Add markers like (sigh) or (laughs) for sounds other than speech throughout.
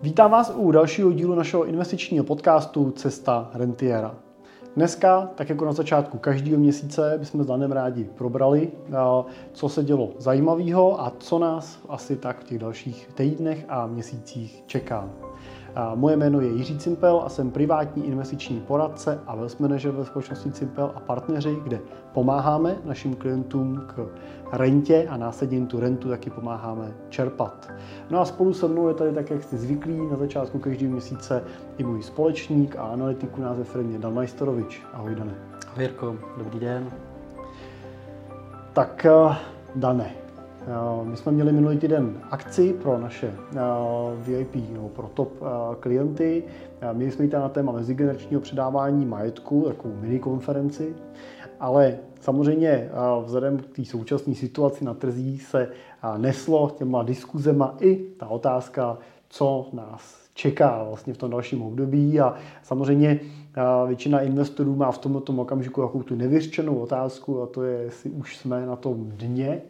Vítám vás u dalšího dílu našeho investičního podcastu Cesta rentiera. Dneska, tak jako na začátku každého měsíce, bychom s Danem rádi probrali, co se dělo zajímavého a co nás asi tak v těch dalších týdnech a měsících čeká. Moje jméno je Jiří Cimpel a jsem privátní investiční poradce a wealth manager ve společnosti Cimpel a partneři, kde pomáháme našim klientům k rentě a následně tu rentu taky pomáháme čerpat. No a spolu se mnou je tady tak, jak jste zvyklí, na začátku každého měsíce i můj společník a analytik u nás ve firmě Dan Majstorovič. Ahoj Dane. Ahoj Jirko, dobrý den. Tak eh, Dane, my jsme měli minulý týden akci pro naše eh, VIP nebo pro top eh, klienty. Měli jsme ji na téma mezigeneračního předávání majetku, takovou mini konferenci. Ale samozřejmě vzhledem k té současné situaci na trzích se neslo těma diskuzema i ta otázka, co nás čeká vlastně v tom dalším období a samozřejmě většina investorů má v tomto okamžiku jakou tu nevyřčenou otázku a to je, jestli už jsme na tom dně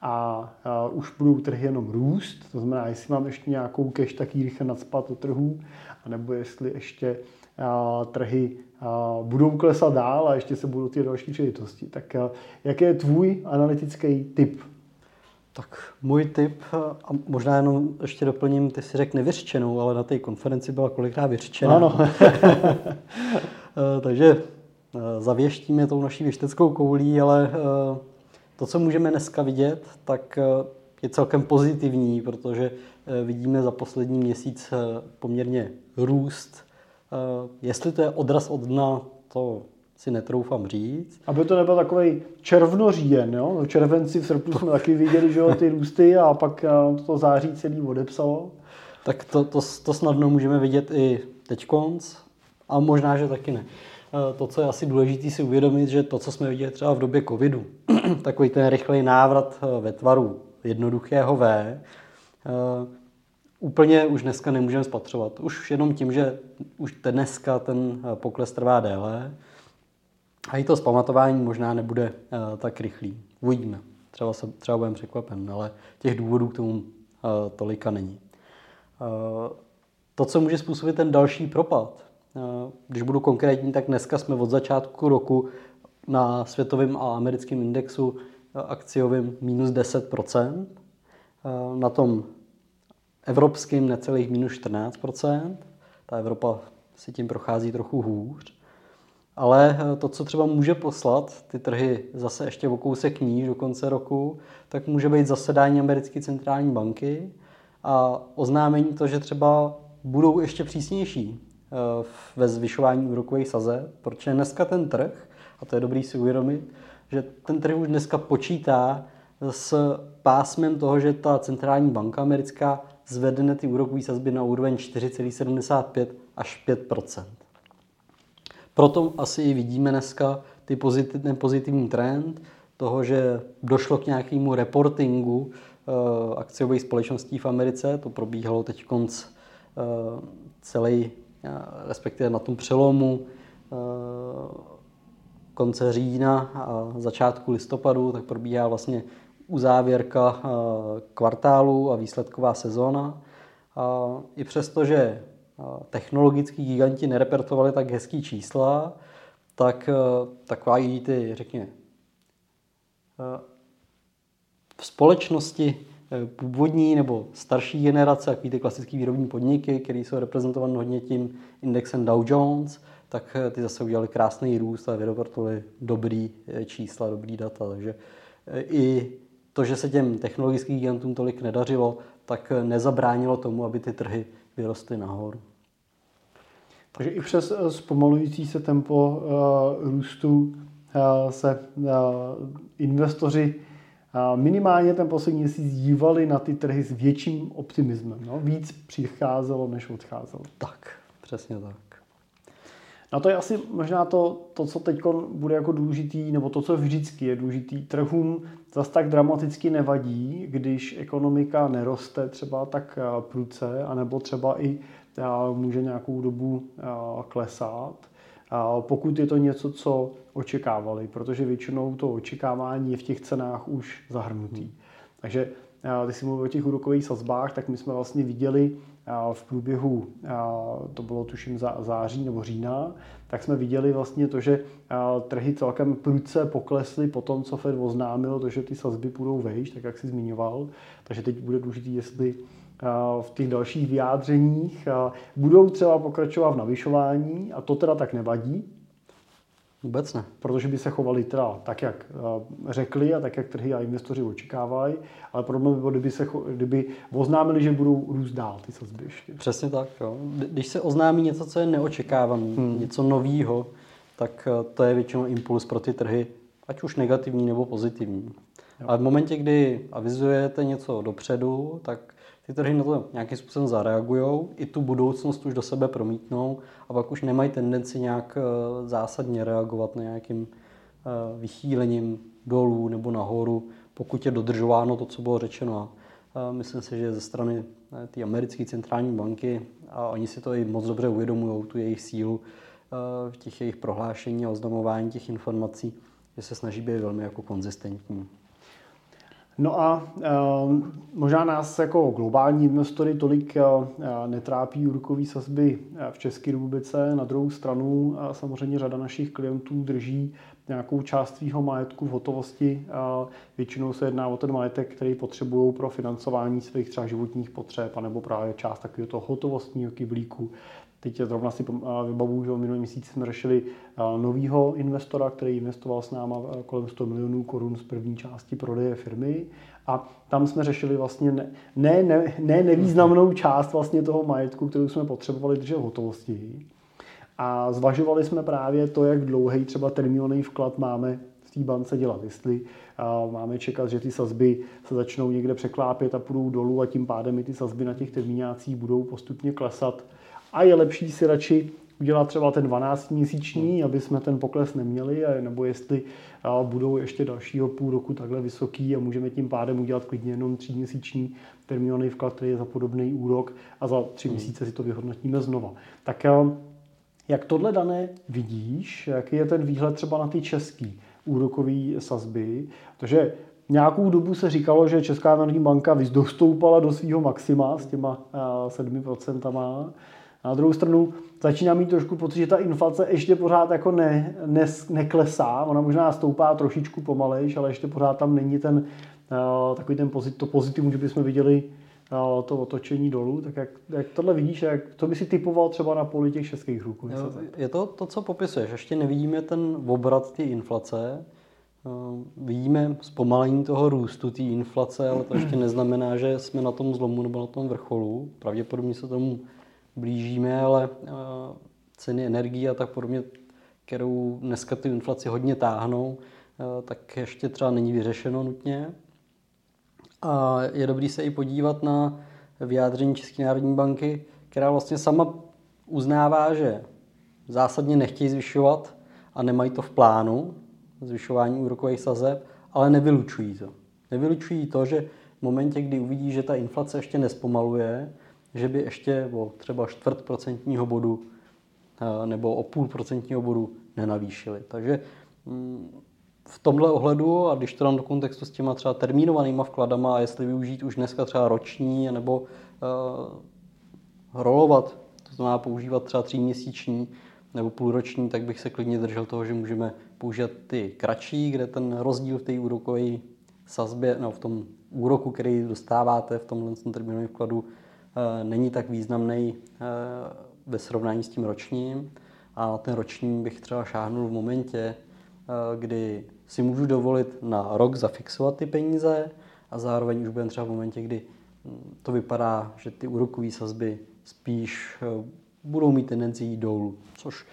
a, a už budou trhy jenom růst, to znamená, jestli mám ještě nějakou cash, tak ji rychle nadspat do trhů, anebo jestli ještě a, trhy a, budou klesat dál a ještě se budou ty další příležitosti. Tak a, jaký je tvůj analytický tip? Tak můj tip, a možná jenom ještě doplním, ty si řekl nevyřčenou, ale na té konferenci byla kolikrát vyřčená. Ano. (laughs) Takže zavěštíme tou naší věšteckou koulí, ale to, co můžeme dneska vidět, tak eh, je celkem pozitivní, protože eh, vidíme za poslední měsíc eh, poměrně růst. Jestli to je odraz od dna, to si netroufám říct. Aby to nebyl takový červnoříjen, jo? V červenci, v srpnu jsme taky viděli, že jo, ty (laughs) růsty a pak to září celý odepsalo. Tak to, to, to snadno můžeme vidět i teď konc a možná, že taky ne. To, co je asi důležité si uvědomit, že to, co jsme viděli třeba v době covidu, (clears throat) takový ten rychlý návrat eh, ve tvaru jednoduchého V, eh, úplně už dneska nemůžeme spatřovat. Už jenom tím, že už dneska ten eh, pokles trvá déle a i to zpamatování možná nebude tak rychlý. Uvidíme. Třeba, se, třeba budeme překvapen, ale těch důvodů k tomu tolika není. To, co může způsobit ten další propad, když budu konkrétní, tak dneska jsme od začátku roku na světovém a americkém indexu eh, akciovým minus 10%, eh, na tom evropském necelých minus 14%, ta Evropa si tím prochází trochu hůř. Ale eh, to, co třeba může poslat ty trhy zase ještě o kousek níž do konce roku, tak může být zasedání americké centrální banky. A oznámení to, že třeba budou ještě přísnější ve zvyšování úrokových saze, protože dneska ten trh a to je dobrý si uvědomit, že ten trh už dneska počítá s pásmem toho, že ta centrální banka americká zvedne ty úrokové sazby na úroveň 4,75 až 5% Proto asi i vidíme dneska ty pozitiv, ten pozitivní trend toho, že došlo k nějakému reportingu uh, akciových společností v Americe. To probíhalo teď konc uh, celý, respektive na tom přelomu uh, konce října a začátku listopadu, tak probíhá vlastně uzávěrka kvartálu a výsledková sezóna. A I přesto, že technologickí giganti nerepertovali tak hezký čísla, tak taková i ty, řekněme, v společnosti původní nebo starší generace, jaký ty klasické výrobní podniky, které jsou reprezentovány hodně tím indexem Dow Jones, tak eh, ty zase udělali krásný růst a vyreportovali dobrý eh, čísla, dobrý data. Takže eh, i to, že se těm technologickým gigantům tolik nedařilo, tak nezabránilo tomu, aby ty trhy vyrostly nahoru. Takže i přes zpomalující se tempo uh, růstu uh, se uh, investoři minimálně ten poslední měsíc dívali na ty trhy s větším optimismem. No? Víc přicházelo, než odcházelo. Tak, přesně tak. No to je asi možná to, to co teď bude jako důležitý, nebo to, co vždycky je důležitý. Trhům zase tak dramaticky nevadí, když ekonomika neroste třeba tak eh, pruce, anebo třeba i eh, může nějakou dobu eh, klesat. Pokud je to něco, co očekávali, protože většinou to očekávání je v těch cenách už zahrnutý. Takže ty si mluvil o těch úrokových sazbách, tak my jsme vlastně viděli v průběhu, to bylo tuším září nebo října, tak jsme viděli vlastně to, že trhy celkem prudce poklesly po tom, co Fed oznámil, to, že ty sazby půjdou vejš, tak jak si zmiňoval. Takže teď bude důležité, jestli v těch dalších vyjádřeních budou třeba pokračovat v navyšování a to teda tak nevadí, Vůbec ne. Protože by se chovali teda tak, jak řekli a tak, jak trhy a investoři očekávají, ale problém by bylo, kdyby, se, kdyby oznámili, že budou růst dál ty sazby ještě. Přesně tak. Jo. Když se oznámí něco, co je neočekávané, hmm. něco nového, tak to je většinou impuls pro ty trhy, ať už negativní nebo pozitivní. Jo. Ale v momentě, kdy avizujete něco dopředu, tak ty trhy na to nějakým způsobem zareagují, i tu budoucnost už do sebe promítnou a pak už nemají tendenci nějak eh, zásadně reagovat na nějakým eh, vychýlením dolů nebo nahoru, pokud je dodržováno to, co bylo řečeno. Myslím si, že ze strany eh, té americké centrální banky, a oni si to i moc dobře uvědomují, tu jejich sílu v těch jejich prohlášení a oznamování těch informací, že se snaží být velmi jako konzistentní. No a e, možná nás jako globální investory tolik e, netrápí úrokové sazby eh, v České republice. Na druhou stranu samozřejmě řada našich klientů drží nějakou část svého majetku v hotovosti. Většinou se jedná o ten majetek, který potřebují pro financování svých třeba životních potřeb, nebo právě část takového toho hotovostního kyblíku. Teď zrovna si vybavuju, že minulý měsíc jsme řešili nového investora, který investoval s náma kolem 100 milionů korun z první části prodeje firmy. A tam jsme řešili vlastně ne, ne, ne, ne nevýznamnou část vlastně toho majetku, kterou jsme potřebovali držet v hotovosti. A zvažovali jsme právě to, jak dlouhý třeba termínový vklad máme v té bance dělat. Jestli máme čekat, že ty sazby se začnou někde překlápět a půjdou dolů a tím pádem i ty sazby na těch termínácích budou postupně klesat a je lepší si radši udělat třeba ten 12-měsíční, aby jsme ten pokles neměli, nebo jestli budou ještě dalšího půl roku takhle vysoký a můžeme tím pádem udělat klidně jenom 3-měsíční termínový vklad, který je za podobný úrok a za tři hmm. měsíce si to vyhodnotíme znova. Tak jak tohle dané vidíš, jaký je ten výhled třeba na ty český úrokový sazby, protože Nějakou dobu se říkalo, že Česká národní banka dostoupala do svého maxima s těma 7%. Na druhou stranu začíná mít trošku pocit, že ta inflace ještě pořád jako ne, ne, neklesá. Ona možná stoupá trošičku pomalejš, ale ještě pořád tam není ten uh, takový ten pozit, to pozitivum, že bychom viděli uh, to otočení dolů. Tak jak, jak tohle vidíš, jak, to by si typoval třeba na poli těch českých hrůků? Je to to, co popisuješ. Ještě nevidíme ten obrat té inflace. Uh, vidíme zpomalení toho růstu té inflace, ale to ještě (clears throat) neznamená, že jsme na tom zlomu nebo na tom vrcholu. Pravděpodobně se tomu blížíme, ale eh, ceny energií a tak podobně, kterou dneska ty inflaci hodně táhnou, eh, tak ještě třeba není vyřešeno nutně. A je dobrý se i podívat na vyjádření České národní banky, která vlastně sama uznává, že zásadně nechtějí zvyšovat a nemají to v plánu, zvyšování úrokových sazeb, ale nevylučují to. Nevylučují to, že v momentě, kdy uvidí, že ta inflace ještě nespomaluje, že by ještě o třeba čtvrt procentního bodu eh, nebo o půl procentního bodu nenavýšili. Takže mm, v tomhle ohledu, a když to dám do kontextu s těma třeba termínovanýma vkladama, a jestli využít už dneska třeba roční, nebo uh, rolovat, to znamená používat třeba tříměsíční nebo půlroční, tak bych se klidně držel toho, že můžeme používat ty kratší, kde ten rozdíl v té úrokové sazbě, no v tom úroku, který dostáváte v tomhle termínovém vkladu, není tak významný eh, ve srovnání s tím ročním. A ten roční bych třeba šáhnul v momentě, eh, kdy si můžu dovolit na rok zafixovat ty peníze a zároveň už budeme třeba v momentě, kdy hm, to vypadá, že ty úrokové sazby spíš budou mít tendenci jít dolů, což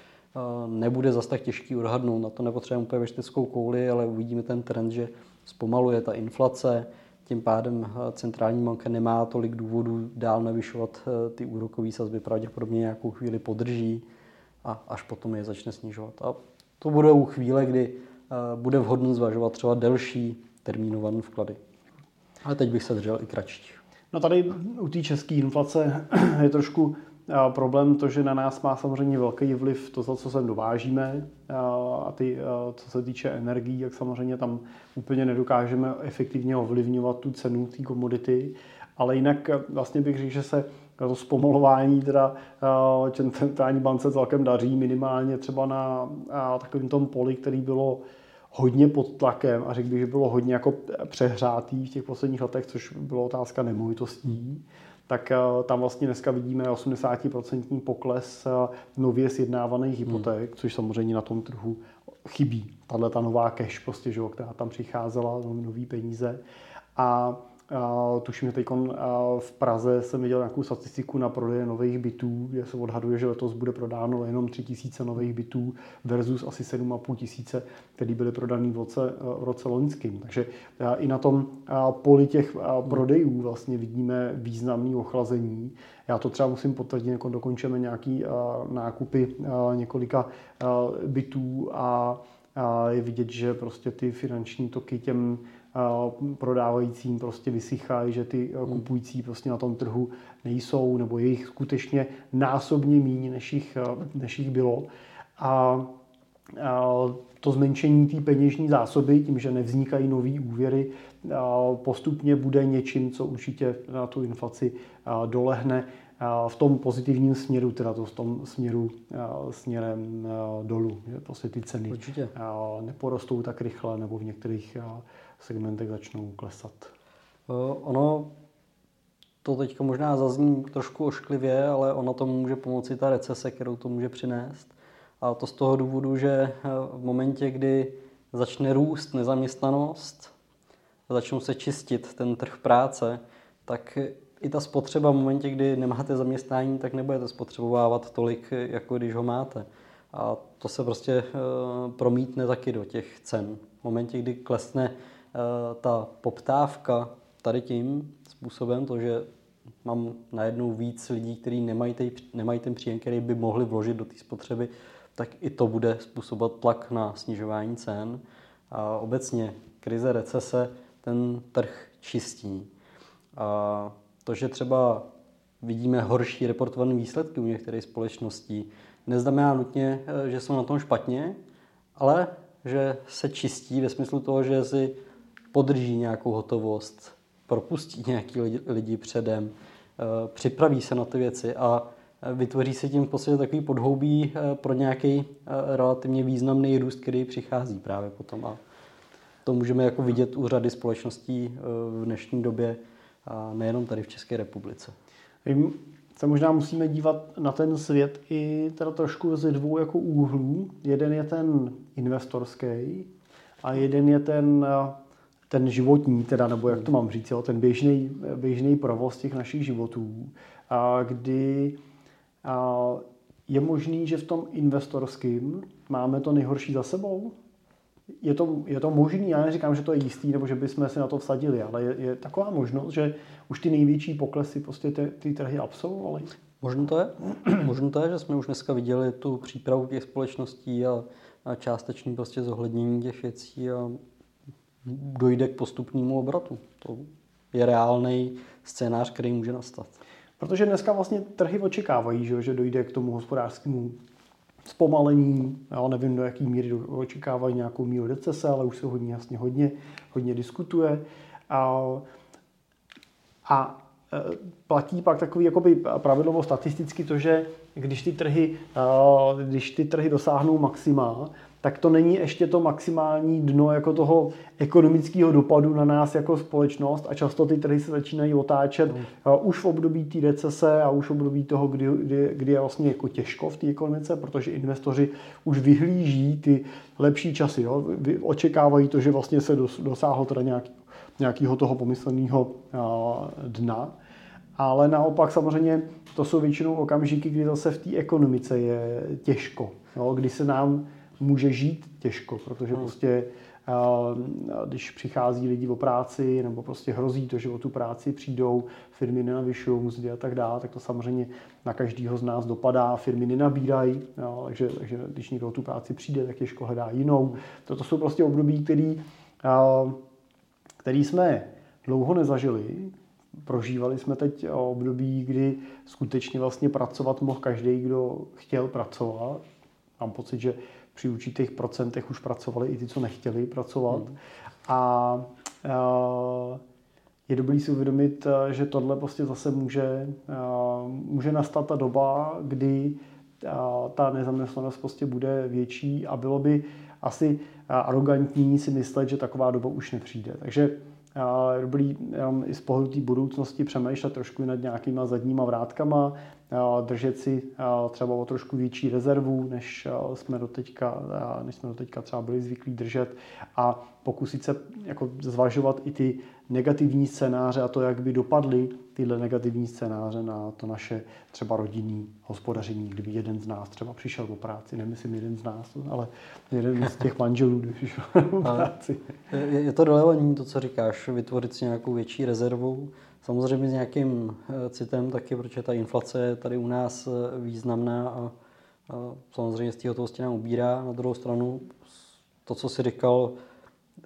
nebude zas tak těžký odhadnout. Na to nepotřebujeme úplně vešteckou kouli, ale uvidíme ten trend, že zpomaluje ta inflace, tím pádem eh, centrální banka nemá tolik důvodů dál navyšovat eh, ty úrokové sazby, pravděpodobně nějakou chvíli podrží a až potom je začne snižovat. A to bude u chvíle, kdy eh, bude vhodné zvažovat třeba delší termínované vklady. Ale teď bych se držel i kratší. No tady u té české inflace (clears throat) je trošku problém to, že na nás má samozřejmě velký vliv to, co sem dovážíme a ty, co se týče energií, jak samozřejmě tam úplně nedokážeme efektivně ovlivňovat tu cenu té komodity, ale jinak vlastně bych řekl, že se to zpomalování teda centrální bance celkem daří, minimálně třeba na takovém tom poli, který bylo hodně pod tlakem a řekl bych, že bylo hodně jako přehrátý v těch posledních letech, což byla otázka nemovitostí, tak eh, tam vlastně dneska vidíme 80% pokles eh, nově sjednávaných hypoték, hmm. což samozřejmě na tom trhu chybí. Tahle ta nová cash, prostě, že, která tam přicházela, nový peníze. A Tuším, že teď v Praze jsem viděl nějakou statistiku na prodeje nových bytů, kde se odhaduje, že letos bude prodáno jenom 3 tisíce nových bytů versus asi 7,5 tisíce, které byly prodané v roce, v roce loňským. Takže i na tom poli těch prodejů vlastně vidíme významné ochlazení. Já to třeba musím potvrdit, jako dokončíme nějaký nákupy několika bytů a je vidět, že prostě ty finanční toky těm prodávajícím prostě vysychají, že ty hmm. kupující prostě na tom trhu nejsou, nebo je jich skutečně násobně méně, než jich, než jich bylo. A, a to zmenšení té peněžní zásoby, tím, že nevznikají nové úvěry, postupně bude něčím, co určitě na tu inflaci dolehne v tom pozitivním směru, teda to v tom směru směrem dolů. Že prostě ty ceny Určitě. neporostou tak rychle nebo v některých segmentech začnou klesat. Ono to teď možná zazní trošku ošklivě, ale ono to může pomoci ta recese, kterou to může přinést. A to z toho důvodu, že e, v momentě, kdy začne růst nezaměstnanost, začnou se čistit ten trh práce, tak i ta spotřeba v momentě, kdy nemáte zaměstnání, tak nebudete spotřebovávat tolik, jako když ho máte. A to se prostě e, promítne taky do těch cen. V momentě, kdy klesne Eh, ta poptávka tady tím způsobem, to, že mám najednou víc lidí, kteří nemají, nemají ten příjem, který by mohli vložit do té spotřeby, tak i to bude způsobovat tlak na snižování cen. A obecně krize, recese ten trh čistí. A to, že třeba vidíme horší reportované výsledky u některých společností, neznamená nutně, eh, že jsou na tom špatně, ale že se čistí ve smyslu toho, že si podrží nějakou hotovost, propustí (laughs) nějaký lidi, lidi předem, eh, připraví se na ty věci a eh, vytvoří se tím v podstatě takový podhoubí pro nějaký relativně významný růst, který přichází právě potom. A to můžeme jako vidět u řady společností v dnešní době, a nejenom tady v České republice. My se možná musíme dívat na ten svět i teda trošku ze dvou jako úhlů. Jeden je ten investorský a jeden je ten ten životní, teda, nebo jak to mám říct, jo, ten běžný, běžný provoz těch našich životů, a kdy a je možný, že v tom investorském máme to nejhorší za sebou? Je to, je to možný, já neříkám, že to je jistý, nebo že bychom si na to vsadili, ale je, je taková možnost, že už ty největší poklesy prostě ty, ty trhy absolvovaly? Možno to je. (clears throat) Možno to je, že jsme už dneska viděli tu přípravu těch společností a, a částečný prostě zohlednění těch věcí a dojde k postupnému obratu. To je reálný scénář, který může nastat. Protože dneska vlastně trhy očekávají, že, že dojde k tomu hospodářskému zpomalení. Já nevím, do jaký míry očekávají nějakou míru recese, ale už se hodně jasně hodně, hodně diskutuje. A, a e, platí pak takový jakoby pravidlovo statisticky to, že když ty trhy, když ty trhy dosáhnou maxima, tak to není ještě to maximální dno jako toho ekonomického dopadu na nás jako společnost a často ty trhy se začínají otáčet mm. už v období té recese a už v období toho, kdy, kdy, kdy je vlastně jako těžko v té ekonomice, protože investoři už vyhlíží ty lepší časy, jo? očekávají to, že vlastně se dosáhlo teda nějaký, nějakého toho pomysleného dna. Ale naopak samozřejmě to jsou většinou okamžiky, kdy zase v té ekonomice je těžko. Jo? Kdy se nám může žít těžko, protože hmm. prostě když přichází lidi o práci nebo prostě hrozí to, že o tu práci přijdou, firmy nenavyšují mzdy a tak dále, tak to samozřejmě na každého z nás dopadá, firmy nenabírají, takže, takže když někdo o tu práci přijde, tak těžko hledá jinou. Toto jsou prostě období, který, který jsme dlouho nezažili, prožívali jsme teď období, kdy skutečně vlastně pracovat mohl každý, kdo chtěl pracovat. Mám pocit, že při určitých procentech už pracovali i ty, co nechtěli pracovat. Hmm. A, a je dobrý si uvědomit, že tohle prostě zase může, může nastat ta doba, kdy ta nezaměstnanost prostě bude větší a bylo by asi arrogantní si myslet, že taková doba už nepřijde. Takže je dobrý i z pohledu té budoucnosti přemýšlet trošku nad nějakýma zadníma vrátkama, držet si třeba o trošku větší rezervu, než jsme doteďka, než jsme doteďka třeba byli zvyklí držet a pokusit se jako zvažovat i ty negativní scénáře a to, jak by dopadly tyhle negativní scénáře na to naše třeba rodinný hospodaření, kdyby jeden z nás třeba přišel do práci, nemyslím jeden z nás, ale jeden z těch manželů, kdyby přišel do práci. Je, je to relevantní to, co říkáš, vytvořit si nějakou větší rezervu, samozřejmě s nějakým eh, citem taky, protože ta inflace je tady u nás eh, významná a, samozřejmě z té hotovosti nám ubírá. Na druhou stranu to, co si říkal,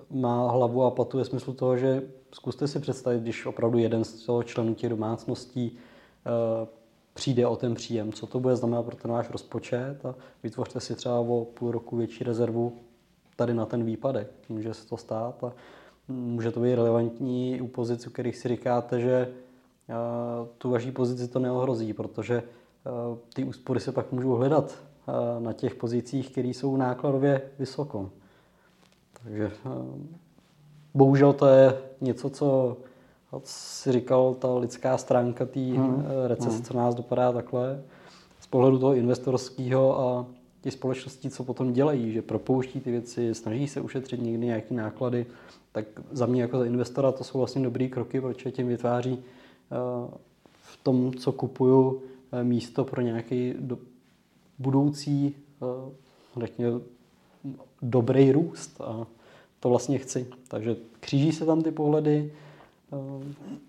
má hlavu a patu ve smyslu toho, že zkuste si představit, když opravdu jeden z toho členů těch domácností uh, přijde o ten příjem, co to bude znamenat pro ten váš rozpočet a vytvořte si třeba o půl roku větší rezervu tady na ten výpadek. Může se to stát a může to být relevantní u pozic, u kterých si říkáte, že uh, tu vaší pozici to neohrozí, protože uh, ty úspory se pak můžou hledat na těch pozicích, které jsou nákladově vysoko. Takže bohužel to je něco, co si říkal, ta lidská stránka té hmm. Eh, recese, hmm. co nás dopadá takhle. Z pohledu toho investorského a ty společnosti, co potom dělají, že propouští ty věci, snaží se ušetřit někdy nějaké náklady, tak za mě jako za investora to jsou vlastně dobrý kroky, protože tím vytváří eh, v tom, co kupuju, eh, místo pro nějaký do, budoucí, řekněme, dobrý růst. A to vlastně chci. Takže kříží se tam ty pohledy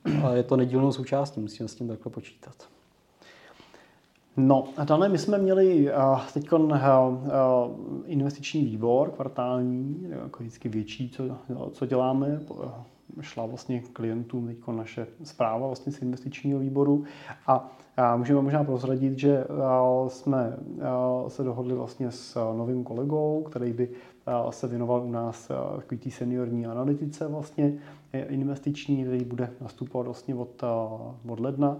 eh, a je to nedílnou součástí, musíme s tím takhle počítat. No, Dané, my jsme měli uh, teď uh, investiční výbor kvartální, jako vždycky větší, co, co děláme. Šla vlastně klientům teď naše zpráva vlastně z investičního výboru a a můžeme možná prozradit, že jsme se dohodli vlastně s novým kolegou, který by se věnoval u nás takový tý seniorní analytice vlastně investiční, který bude nastupovat vlastně od, od ledna.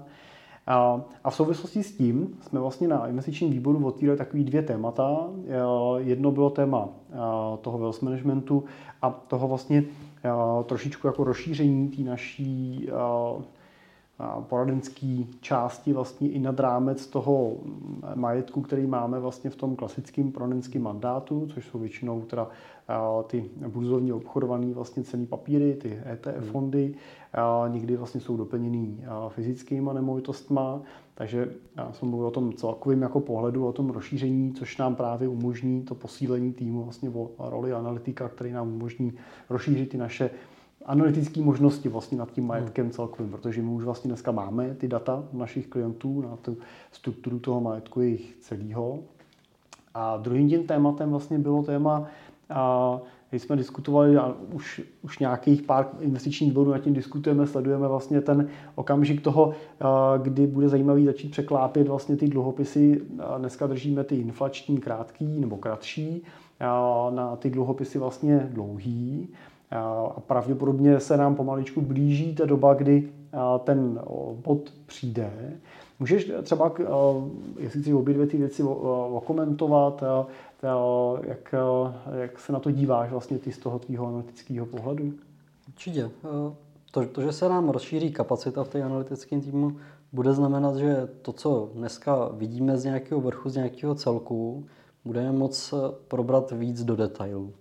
A v souvislosti s tím jsme vlastně na investičním výboru otvírali takový dvě témata. Jedno bylo téma toho wealth managementu a toho vlastně trošičku jako rozšíření té naší poradenské části vlastně i nad rámec toho majetku, který máme vlastně v tom klasickém poradenském mandátu, což jsou většinou teda ty burzovně obchodované vlastně cený papíry, ty ETF hmm. fondy, někdy vlastně jsou doplněný fyzickýma nemovitostma, takže já jsem mluvil o tom celkovým jako pohledu, o tom rozšíření, což nám právě umožní to posílení týmu vlastně o roli analytika, který nám umožní rozšířit ty naše analytické možnosti vlastně nad tím majetkem hmm. celkovým, protože my už vlastně dneska máme ty data našich klientů na tu strukturu toho majetku jejich celého. A druhým tím tématem vlastně bylo téma, a když jsme diskutovali a už, už nějakých pár investičních bodů nad tím diskutujeme, sledujeme vlastně ten okamžik toho, kdy bude zajímavý začít překlápět vlastně ty dluhopisy. Dneska držíme ty inflační krátký nebo kratší, na ty dluhopisy vlastně dlouhý a pravděpodobně se nám pomaličku blíží ta doba, kdy ten bod přijde. Můžeš třeba, jestli chci obě dvě ty věci okomentovat, jak, jak se na to díváš vlastně ty z toho tvýho analytického pohledu? Určitě. To, to, že se nám rozšíří kapacita v té analytickém týmu, bude znamenat, že to, co dneska vidíme z nějakého vrchu, z nějakého celku, budeme moc probrat víc do detailů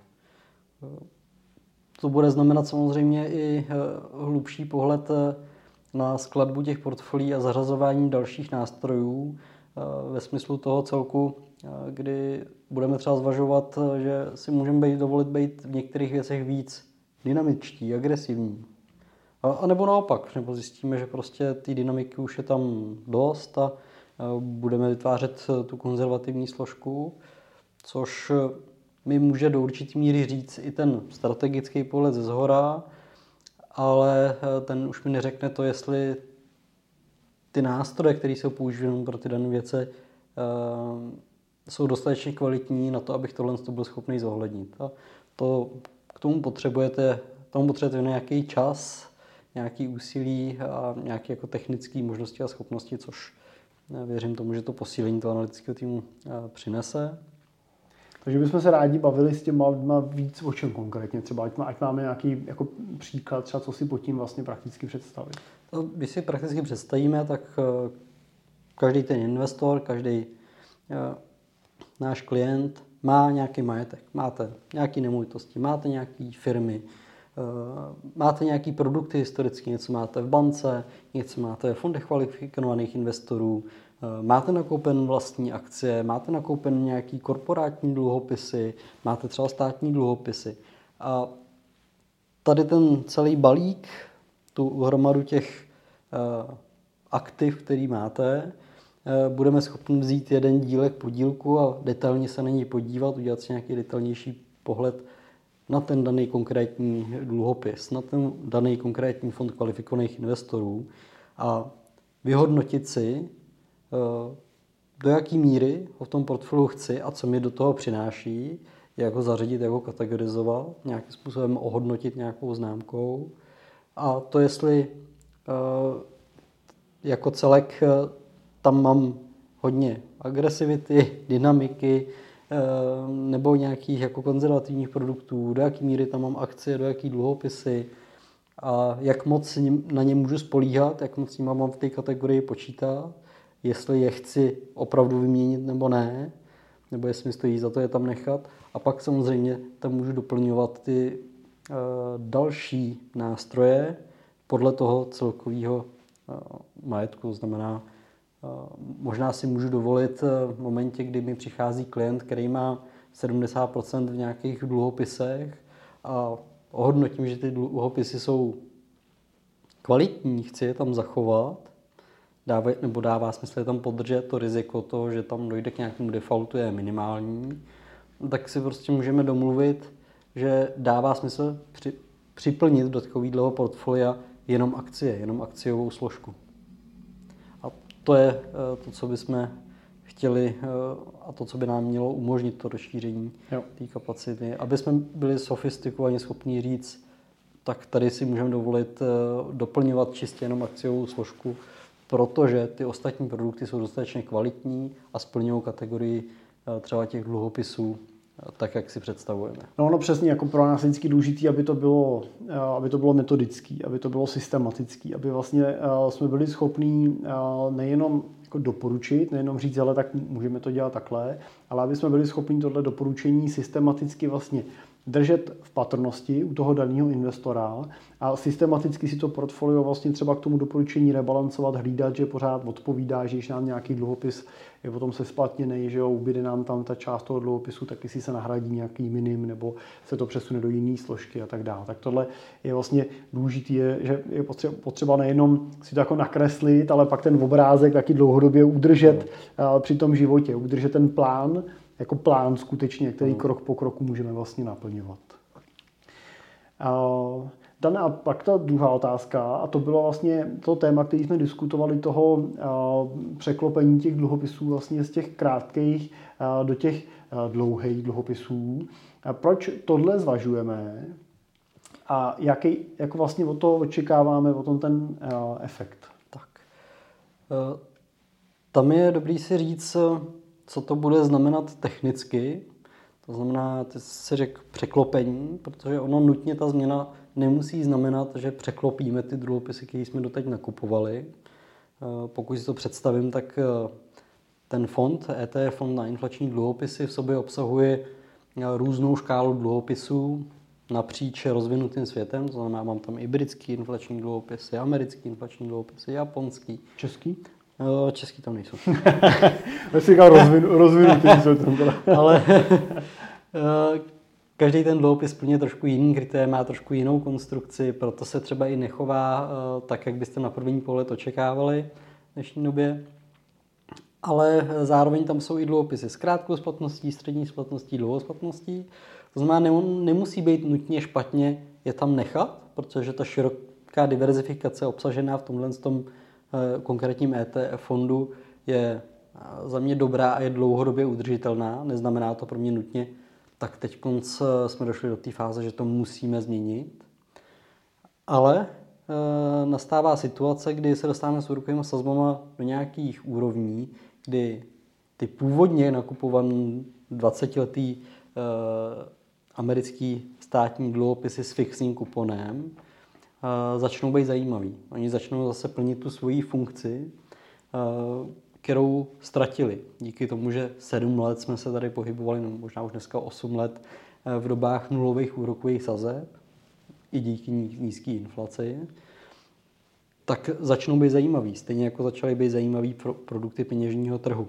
to bude znamenat samozřejmě i eh, hlubší pohled eh, na skladbu těch portfolií a zařazování dalších nástrojů eh, ve smyslu toho celku, kdy budeme třeba zvažovat, že si můžeme být, dovolit být v některých věcech víc dynamičtí, agresivní. A, nebo naopak, nebo zjistíme, že prostě ty dynamiky už je tam dost a budeme vytvářet tu konzervativní složku, což mi může do určitý míry říct i ten strategický pohled ze zhora, ale eh, ten už mi neřekne to, jestli ty nástroje, které jsou používány pro ty dané věci, eh, jsou dostatečně kvalitní na to, abych tohle byl schopný zohlednit. A to k tomu potřebujete, tomu potřebujete nějaký čas, nějaký úsilí a nějaké jako technické možnosti a schopnosti, což věřím tomu, že to posílení toho analytického týmu přinese. Takže bychom se rádi bavili s těma lidma víc o čem konkrétně, třeba ať, má, ať máme nějaký jako příklad, třeba co si pod tím vlastně prakticky představit. To, když si prakticky představíme, tak eh, každý ten investor, každý eh, náš klient má nějaký majetek, máte nějaké nemovitosti, máte nějaké firmy, máte nějaké produkty historicky, něco máte v bance, něco máte ve fondech kvalifikovaných investorů, Eh, máte nakoupen vlastní akcie, máte nakoupen nějaký korporátní dluhopisy, máte třeba státní dluhopisy. A tady ten celý balík, tu hromadu těch uh, aktiv, který máte, budeme schopni vzít jeden dílek podílku a detailně se na něj podívat, udělat si nějaký detailnější pohled na ten daný konkrétní dluhopis, na ten daný konkrétní fond kvalifikovaných investorů a vyhodnotit si, Eh, do jaký míry ho v tom portfoliu chci a co mi do toho přináší, jak ho zařadit, jak ho kategorizovat, nějakým způsobem ohodnotit nějakou známkou. A to, jestli eh, jako celek eh, tam mám hodně agresivity, dynamiky, nebo nějakých jako konzervativních produktů, do jaké míry tam mám akcie, do jaký dluhopisy, a jak moc na ně můžu spolíhat, jak moc s nimi mám v té kategorii počítat jestli je chci opravdu vyměnit nebo ne, nebo jestli mi stojí za to je tam nechat. A pak samozřejmě tam můžu doplňovat ty uh, další nástroje podle toho celkového uh, majetku. Znamená, uh, možná si můžu dovolit v momentě, kdy mi přichází klient, který má 70% v nějakých dluhopisech a ohodnotím, že ty dluhopisy jsou kvalitní, chci je tam zachovat, dává, nebo dává smysl je tam podržet, to riziko toho, že tam dojde k nějakému defaultu je minimální, tak si prostě můžeme domluvit, že dává smysl při, připlnit do takového portfolia jenom akcie, jenom akciovou složku. To je eh, to, co bychom chtěli eh, a to, co by nám mělo umožnit to rozšíření té kapacity. Aby jsme byli sofistikovaně schopni říct, tak tady si můžeme dovolit eh, doplňovat čistě jenom akciovou složku protože ty ostatní produkty jsou dostatečně kvalitní a splňují kategorii třeba těch dluhopisů, tak, jak si představujeme. No, no přesně, jako pro nás vždycky důležité, aby to bylo, eh, aby to bylo metodický, aby to bylo systematický, aby vlastně jsme byli schopní nejenom jako doporučit, nejenom říct, ale tak můžeme to dělat takhle, ale aby jsme byli schopni tohle doporučení systematicky vlastně držet v patrnosti u toho daného investora a systematicky si to portfolio vlastně třeba k tomu doporučení rebalancovat, hlídat, že pořád odpovídá, že když nám nějaký dluhopis je potom se splatněný, že jo, ubyde nám tam ta část toho dluhopisu, tak jestli se nahradí nějaký minim nebo se to přesune do jiné složky a tak dále. Tak tohle je vlastně důležité, že je potřeba nejenom si to jako nakreslit, ale pak ten obrázek taky dlouhodobě udržet při tom životě, udržet ten plán, jako plán skutečně, který krok po kroku můžeme vlastně naplňovat. Dana, a pak ta druhá otázka, a to bylo vlastně to téma, který jsme diskutovali, toho překlopení těch dluhopisů vlastně z těch krátkých do těch dlouhých dluhopisů. A proč tohle zvažujeme a jaký, jako vlastně od toho očekáváme o tom ten efekt? Tak. E, tam je dobrý si říct, co to bude znamenat technicky. To znamená, ty si řekl překlopení, protože ono nutně ta změna nemusí znamenat, že překlopíme ty dluhopisy, které jsme doteď nakupovali. Eh, pokud si to představím, tak eh, ten fond, ETF fond na inflační dluhopisy, v sobě obsahuje eh, různou škálu dluhopisů napříč rozvinutým světem, to znamená, mám tam i britský inflační dluhopisy, americký inflační dluhopisy, japonský. Český? No, český tam nejsou. (laughs) Já si říkal rozvinu, rozvinutý světem. (laughs) Ale každý ten dluhopis plně trošku jiný kritéria, má trošku jinou konstrukci, proto se třeba i nechová tak, jak byste na první pohled očekávali v dnešní době. Ale zároveň tam jsou i dluhopisy s krátkou splatností, střední splatností, dlouhou splatností. To znamená, nemusí být nutně špatně je tam nechat, protože ta široká diverzifikace obsažená v tomhle tom Eh, konkrétním ETF fondu je eh, za mě dobrá a je dlouhodobě udržitelná. Neznamená to pro mě nutně, tak teď jsme došli do té fáze, že to musíme změnit. Ale nastává situace, kdy se dostáváme s úrokovými sazbama do nějakých úrovní, kdy ty původně nakupované 20-letý uh, americký státní dluhopisy s fixním kuponem začnou být zajímavý. Oni začnou zase plnit tu svoji funkci, uh, kterou ztratili. Díky tomu, že 7 let jsme se tady pohybovali, no možná už dneska 8 let, v dobách nulových úrokových sazeb, i díky nízké inflaci, tak začnou být zajímavý. Stejně jako začaly být zajímavý pro produkty peněžního trhu.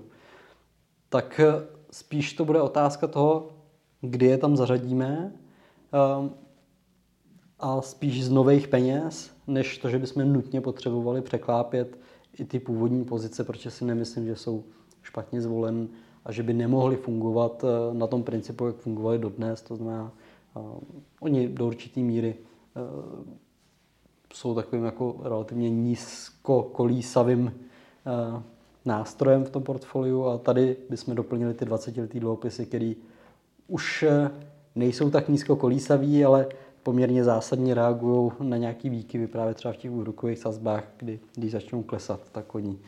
Tak eh, spíš to bude otázka toho, kdy je tam zařadíme a spíš z nových peněz, než to, že bychom nutně potřebovali překlápět i ty původní pozice, protože si nemyslím, že jsou špatně zvolen a že by nemohli fungovat eh, na tom principu, jak fungovali dodnes. To znamená, eh, oni do určité míry jsou takovým jako relativně nízkokolísavým eh, nástrojem v tom portfoliu a tady bychom doplnili ty 20 letý dluhopisy, které už eh, nejsou tak nízkokolísaví, ale poměrně zásadně reagují na nějaký výkyvy právě třeba v těch úrokových sazbách, kdy, když začnou klesat, tak oni.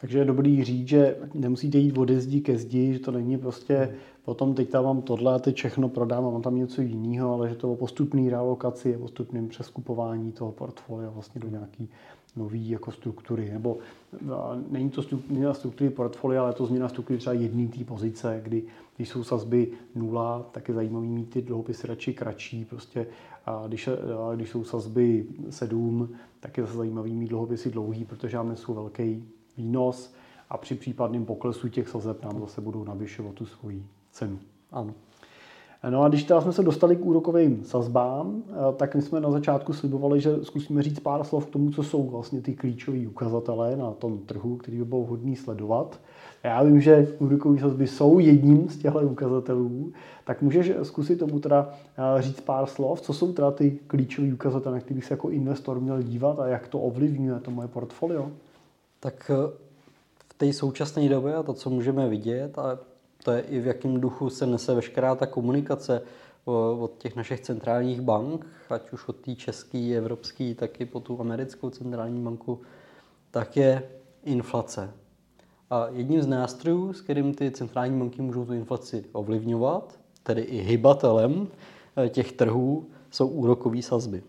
Takže je dobrý říct, že nemusíte jít ode zdi ke zdi, že to není prostě potom teď tam mám tohle a teď všechno prodám a mám tam něco jiného, ale že to o postupné realokaci, o postupném přeskupování toho portfolia vlastně do nějaký nový jako struktury, nebo není to změna struktury portfolia, ale je to změna struktury třeba jedné té pozice, kdy když jsou sazby nula, tak je zajímavý mít ty dluhopisy radši kratší, prostě a když, a když jsou sazby 7, tak je zase zajímavý mít dluhopisy dlouhý, protože nám jsou velký výnos a při případném poklesu těch sazeb nám zase budou navyšovat tu svoji cenu. Ano. No a když teda jsme se dostali k úrokovým sazbám, eh, tak my jsme na začátku slibovali, že zkusíme říct pár slov k tomu, co jsou vlastně ty klíčové ukazatele na tom trhu, který by byl vhodný sledovat. Já vím, že úrokové sazby jsou jedním z těchto ukazatelů, tak můžeš zkusit tomu teda eh, říct pár slov, co jsou teda ty klíčové ukazatele, na které bych se jako investor měl dívat a jak to ovlivňuje to moje portfolio? Tak eh, v té současné době a to, co můžeme vidět, a to je i v jakém duchu se nese veškerá ta komunikace od těch našich centrálních bank, ať už od té české, evropské, tak i po tu americkou centrální banku, tak je inflace. A jedním z nástrojů, s kterým ty centrální banky můžou tu inflaci ovlivňovat, tedy i hybatelem eh, těch trhů, jsou úrokové sazby.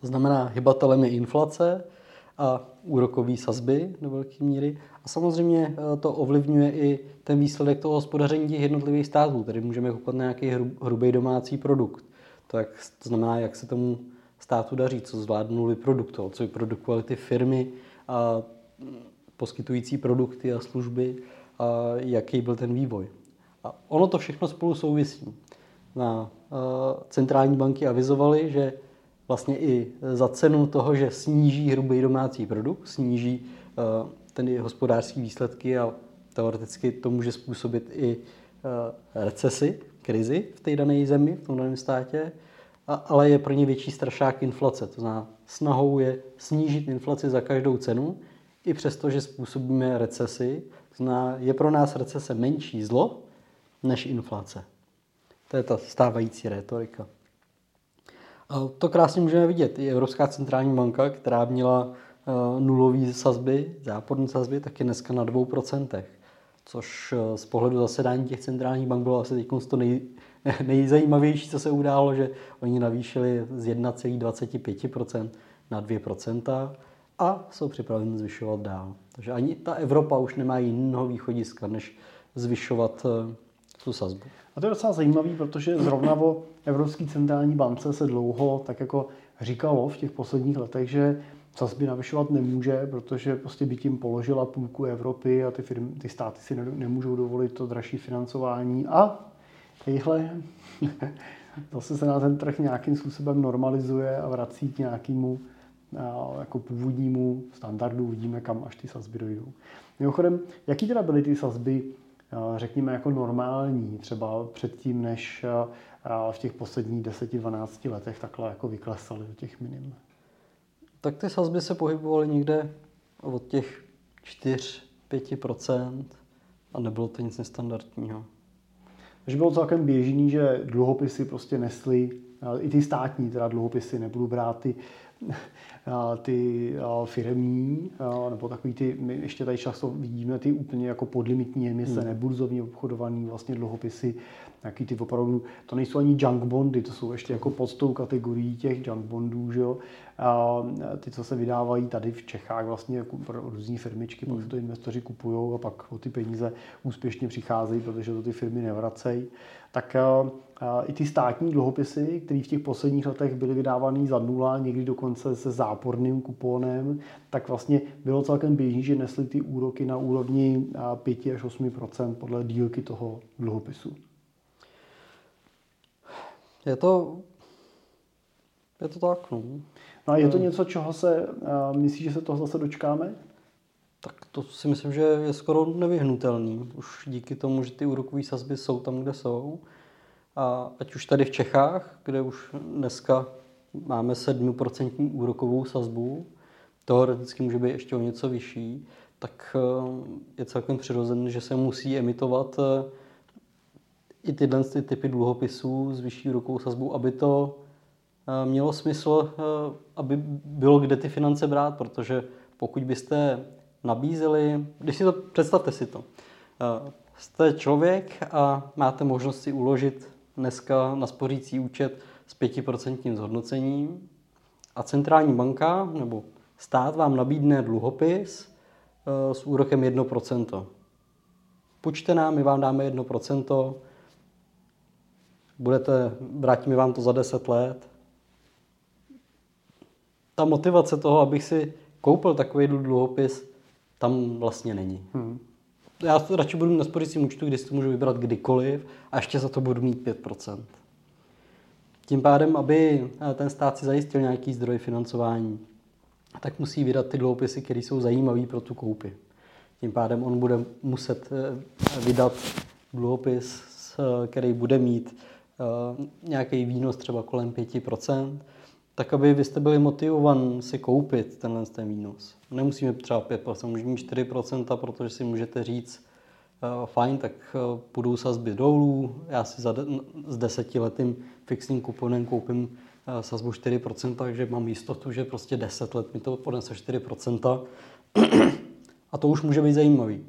To znamená, hybatelem je inflace, a úrokové sazby do velké míry. A samozřejmě eh, to ovlivňuje i ten výsledek toho hospodaření těch jednotlivých států. Tady můžeme koukat na nějaký hrubý domácí produkt. To, jak, to znamená, jak se tomu státu daří, co zvládnul vyproduktovat, co vyprodukovaly ty firmy a poskytující produkty a služby a jaký byl ten vývoj. A ono to všechno spolu souvisí. Na uh, centrální banky avizovaly, že vlastně i za cenu toho, že sníží hrubý domácí produkt, sníží eh, ten hospodářský výsledky a teoreticky to může způsobit i eh, recesi, krizi v té dané zemi, v tom daném státě, ale je pro ně větší strašák inflace. To znamená, snahou je snížit inflaci za každou cenu, i přesto, že způsobíme recesi. To znamená, je pro nás recese menší zlo než inflace. To je ta stávající retorika. To krásně můžeme vidět. I Evropská centrální banka, která měla eh, nulové sazby, záporné sazby, tak je dneska na 2%. Což eh, z pohledu zasedání těch centrálních bank bylo asi teď to nej, (laughs) nejzajímavější, co se událo, že oni navýšili z 1,25% na 2% a jsou připraveni zvyšovat dál. Takže ani ta Evropa už nemá jiného východiska, než zvyšovat eh, tu sazbu. A to je docela zajímavé, protože zrovna o Evropské centrální bance se dlouho tak jako říkalo v těch posledních letech, že sazby navyšovat nemůže, protože prostě by tím položila půlku Evropy a ty, firmy, ty státy si nemůžou dovolit to dražší financování. A ejhle, (laughs) zase se na ten trh nějakým způsobem normalizuje a vrací k nějakému jako původnímu standardu. Uvidíme, kam až ty sazby dojdou. Mimochodem, jaký teda byly ty sazby řekněme, jako normální, třeba předtím, než v těch posledních 10-12 letech takhle jako vyklesaly do těch minim? Tak ty sazby se pohybovaly někde od těch 4-5% a nebylo to nic nestandardního. Takže bylo celkem běžný, že dluhopisy prostě nesly, i ty státní teda dluhopisy, nebudu brát ty (laughs) ty firmní, nebo takový ty, my ještě tady často vidíme ty úplně jako podlimitní emise, hmm. neburzovní obchodovaný vlastně dluhopisy, nějaký ty opravdu, to nejsou ani junk bondy, to jsou ještě jako pod tou kategorií těch junk bondů, že jo. Ty, co se vydávají tady v Čechách vlastně jako pro různé firmičky, pak se to investoři kupují a pak o ty peníze úspěšně přicházejí, protože to ty firmy nevracejí. Tak i ty státní dluhopisy, které v těch posledních letech byly vydávané za nula, někdy dokonce se záporným kuponem, tak vlastně bylo celkem běžný, že nesly ty úroky na úrovni 5 až 8% podle dílky toho dluhopisu. Je to, je to tak, no. No a je to něco, čeho se, myslíš, že se toho zase dočkáme? Tak to si myslím, že je skoro nevyhnutelný. Už díky tomu, že ty úrokové sazby jsou tam, kde jsou. A ať už tady v Čechách, kde už dneska máme 7% úrokovou sazbu, teoreticky může být ještě o něco vyšší, tak eh, je celkem přirozené, že se musí emitovat eh, i tyhle ty typy dluhopisů s vyšší úrokovou sazbou, aby to eh, mělo smysl, aby bylo kde ty finance brát, protože pokud byste nabízeli, když si to, představte si to, jste člověk a máte možnost si uložit dneska na spořící účet s 5% zhodnocením a centrální banka nebo stát vám nabídne dluhopis eh, s úrokem 1%. Půjčte nám, my vám dáme 1%, budete, vrátíme vám to za 10 let. Ta motivace toho, abych si koupil takový dluhopis, tam vlastně není. Hmm já to radši budu na spořícím účtu, kde si to můžu vybrat kdykoliv a ještě za to budu mít 5%. Tím pádem, aby eh, ten stát si zajistil nějaký zdroj financování, tak musí vydat ty dluhopisy, které jsou zajímavé pro tu koupi. Tím pádem on bude muset eh, vydat dluhopis, který bude mít eh, nějaký výnos třeba kolem 5%, tak aby vy jste byli motivovan si koupit tenhle ten výnos. Nemusíme třeba 5%, můžeme mít 4%, protože si můžete říct, uh, fajn, tak uh, půjdu sazby dolů, já si za de- s desetiletým fixním kuponem koupím uh, sazbu 4%, takže mám jistotu, že prostě 10 let mi to podnese 4%. (clears throat) A to už může být zajímavý.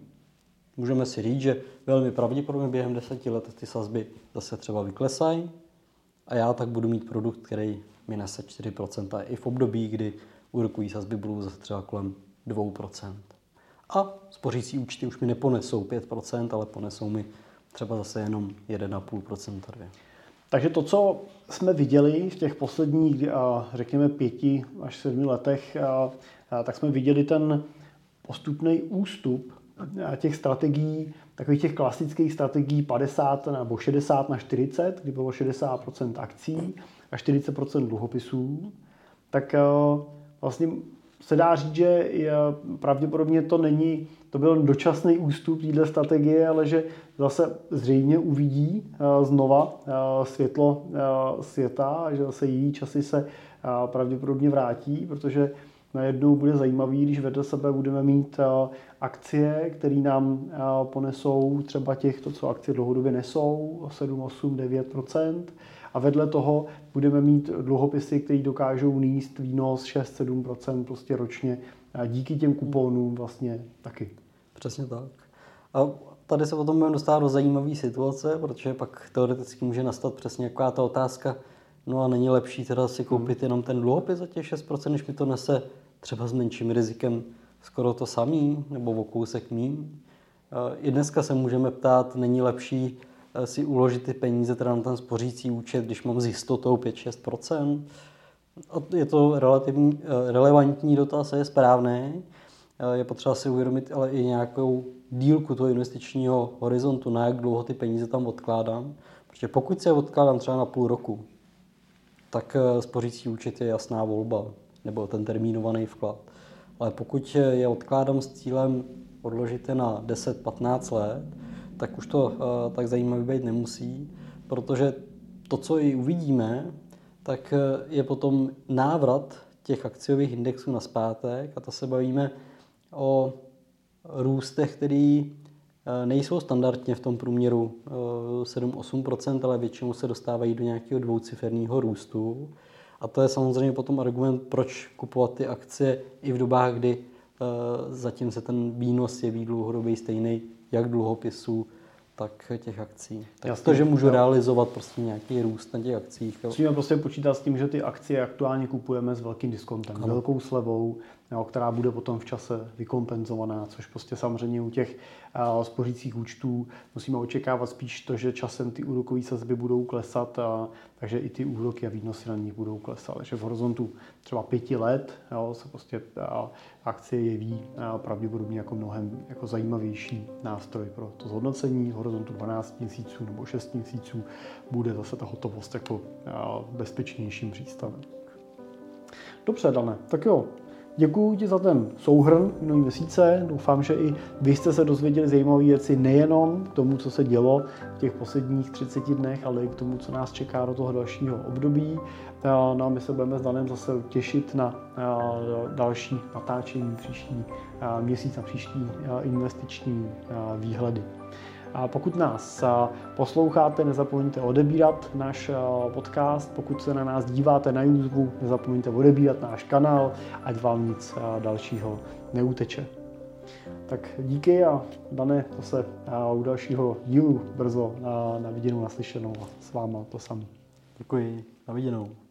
Můžeme si říct, že velmi pravděpodobně během deseti let ty sazby zase třeba vyklesají a já tak budu mít produkt, který mi nese 4% i v období, kdy úrokové sazby budou zase třeba kolem 2%. A spořící účty už mi neponesou 5%, ale ponesou mi třeba zase jenom 1,5%. Takže to, co jsme viděli v těch posledních, řekněme, pěti až sedmi letech, tak jsme viděli ten postupný ústup těch strategií, takových těch klasických strategií 50 nebo 60 na 40, kdy bylo 60% akcí a 40% dluhopisů, tak eh, vlastně se dá říct, že pravděpodobně to není, to byl dočasný ústup této strategie, ale že zase zřejmě uvidí eh, znova eh, světlo světa a že zase její časy se pravděpodobně vrátí, protože najednou bude zajímavý, když vedle sebe budeme mít akcie, které nám ponesou třeba těch, to, co akcie dlouhodobě nesou, 7, 8, 9 a vedle toho budeme mít dluhopisy, které dokážou níst výnos 6-7% prostě ročně a díky těm kuponům vlastně taky. Přesně tak. A tady se potom budeme dostávat do zajímavé situace, protože pak teoreticky může nastat přesně jaká ta otázka, no a není lepší teda si koupit jenom ten dluhopis za těch 6%, než mi to nese třeba s menším rizikem skoro to samý, nebo o kousek mým. I dneska se můžeme ptát, není lepší si uložit ty peníze teda na ten spořící účet, když mám s jistotou 5-6%. Je to relativní, eh, relevantní dotaz, je správný. Eh, je potřeba si uvědomit ale i nějakou dílku toho investičního horizontu, na jak dlouho ty peníze tam odkládám. Protože pokud se je odkládám třeba na půl roku, tak spořící účet je jasná volba, nebo ten termínovaný vklad. Ale pokud je odkládám s cílem odložit je na 10-15 let, tak už to eh, tak zajímavý být nemusí, protože to, co i uvidíme, tak eh, je potom návrat těch akciových indexů na zpátek a to se bavíme o růstech, který eh, nejsou standardně v tom průměru 7-8%, ale většinou se dostávají do nějakého dvouciferního růstu. A to je samozřejmě potom argument, proč kupovat ty akcie i v dobách, kdy zatím se ten výnos jeví dlouhodobě stejný, jak dluhopisů, tak těch akcí. Tak Jasně, to, že můžu jo. realizovat prostě nějaký růst na těch akcích. Musíme prostě počítat s tím, že ty akcie aktuálně kupujeme s velkým diskontem, ano. velkou slevou, jo, která bude potom v čase vykompenzovaná, což prostě samozřejmě u těch uh, spořících účtů musíme očekávat spíš to, že časem ty úrokové sazby budou klesat, a, takže i ty úroky a výnosy na nich budou klesat. Takže v horizontu třeba pěti let jo, se prostě uh, akcie jeví uh, pravděpodobně jako mnohem jako zajímavější nástroj pro to zhodnocení. V horizontu 12 měsíců nebo 6 měsíců bude zase ta hotovost jako uh, bezpečnějším přístavem. Dobře, Dané, tak jo, Děkuji ti za ten souhrn minulý měsíce. Doufám, že i vy jste se dozvěděli zajímavé věci nejenom k tomu, co se dělo v těch posledních 30 dnech, ale i k tomu, co nás čeká do toho dalšího období. No a my se budeme s Danem zase těšit na další natáčení příští měsíc a příští investiční výhledy. A pokud nás posloucháte, nezapomeňte odebírat náš podcast. Pokud se na nás díváte na YouTube, nezapomeňte odebírat náš kanál, ať vám nic dalšího neuteče. Tak díky a Dane, zase u dalšího dílu brzo na, na viděnou, naslyšenou a s váma to samé. Děkuji, na viděnou.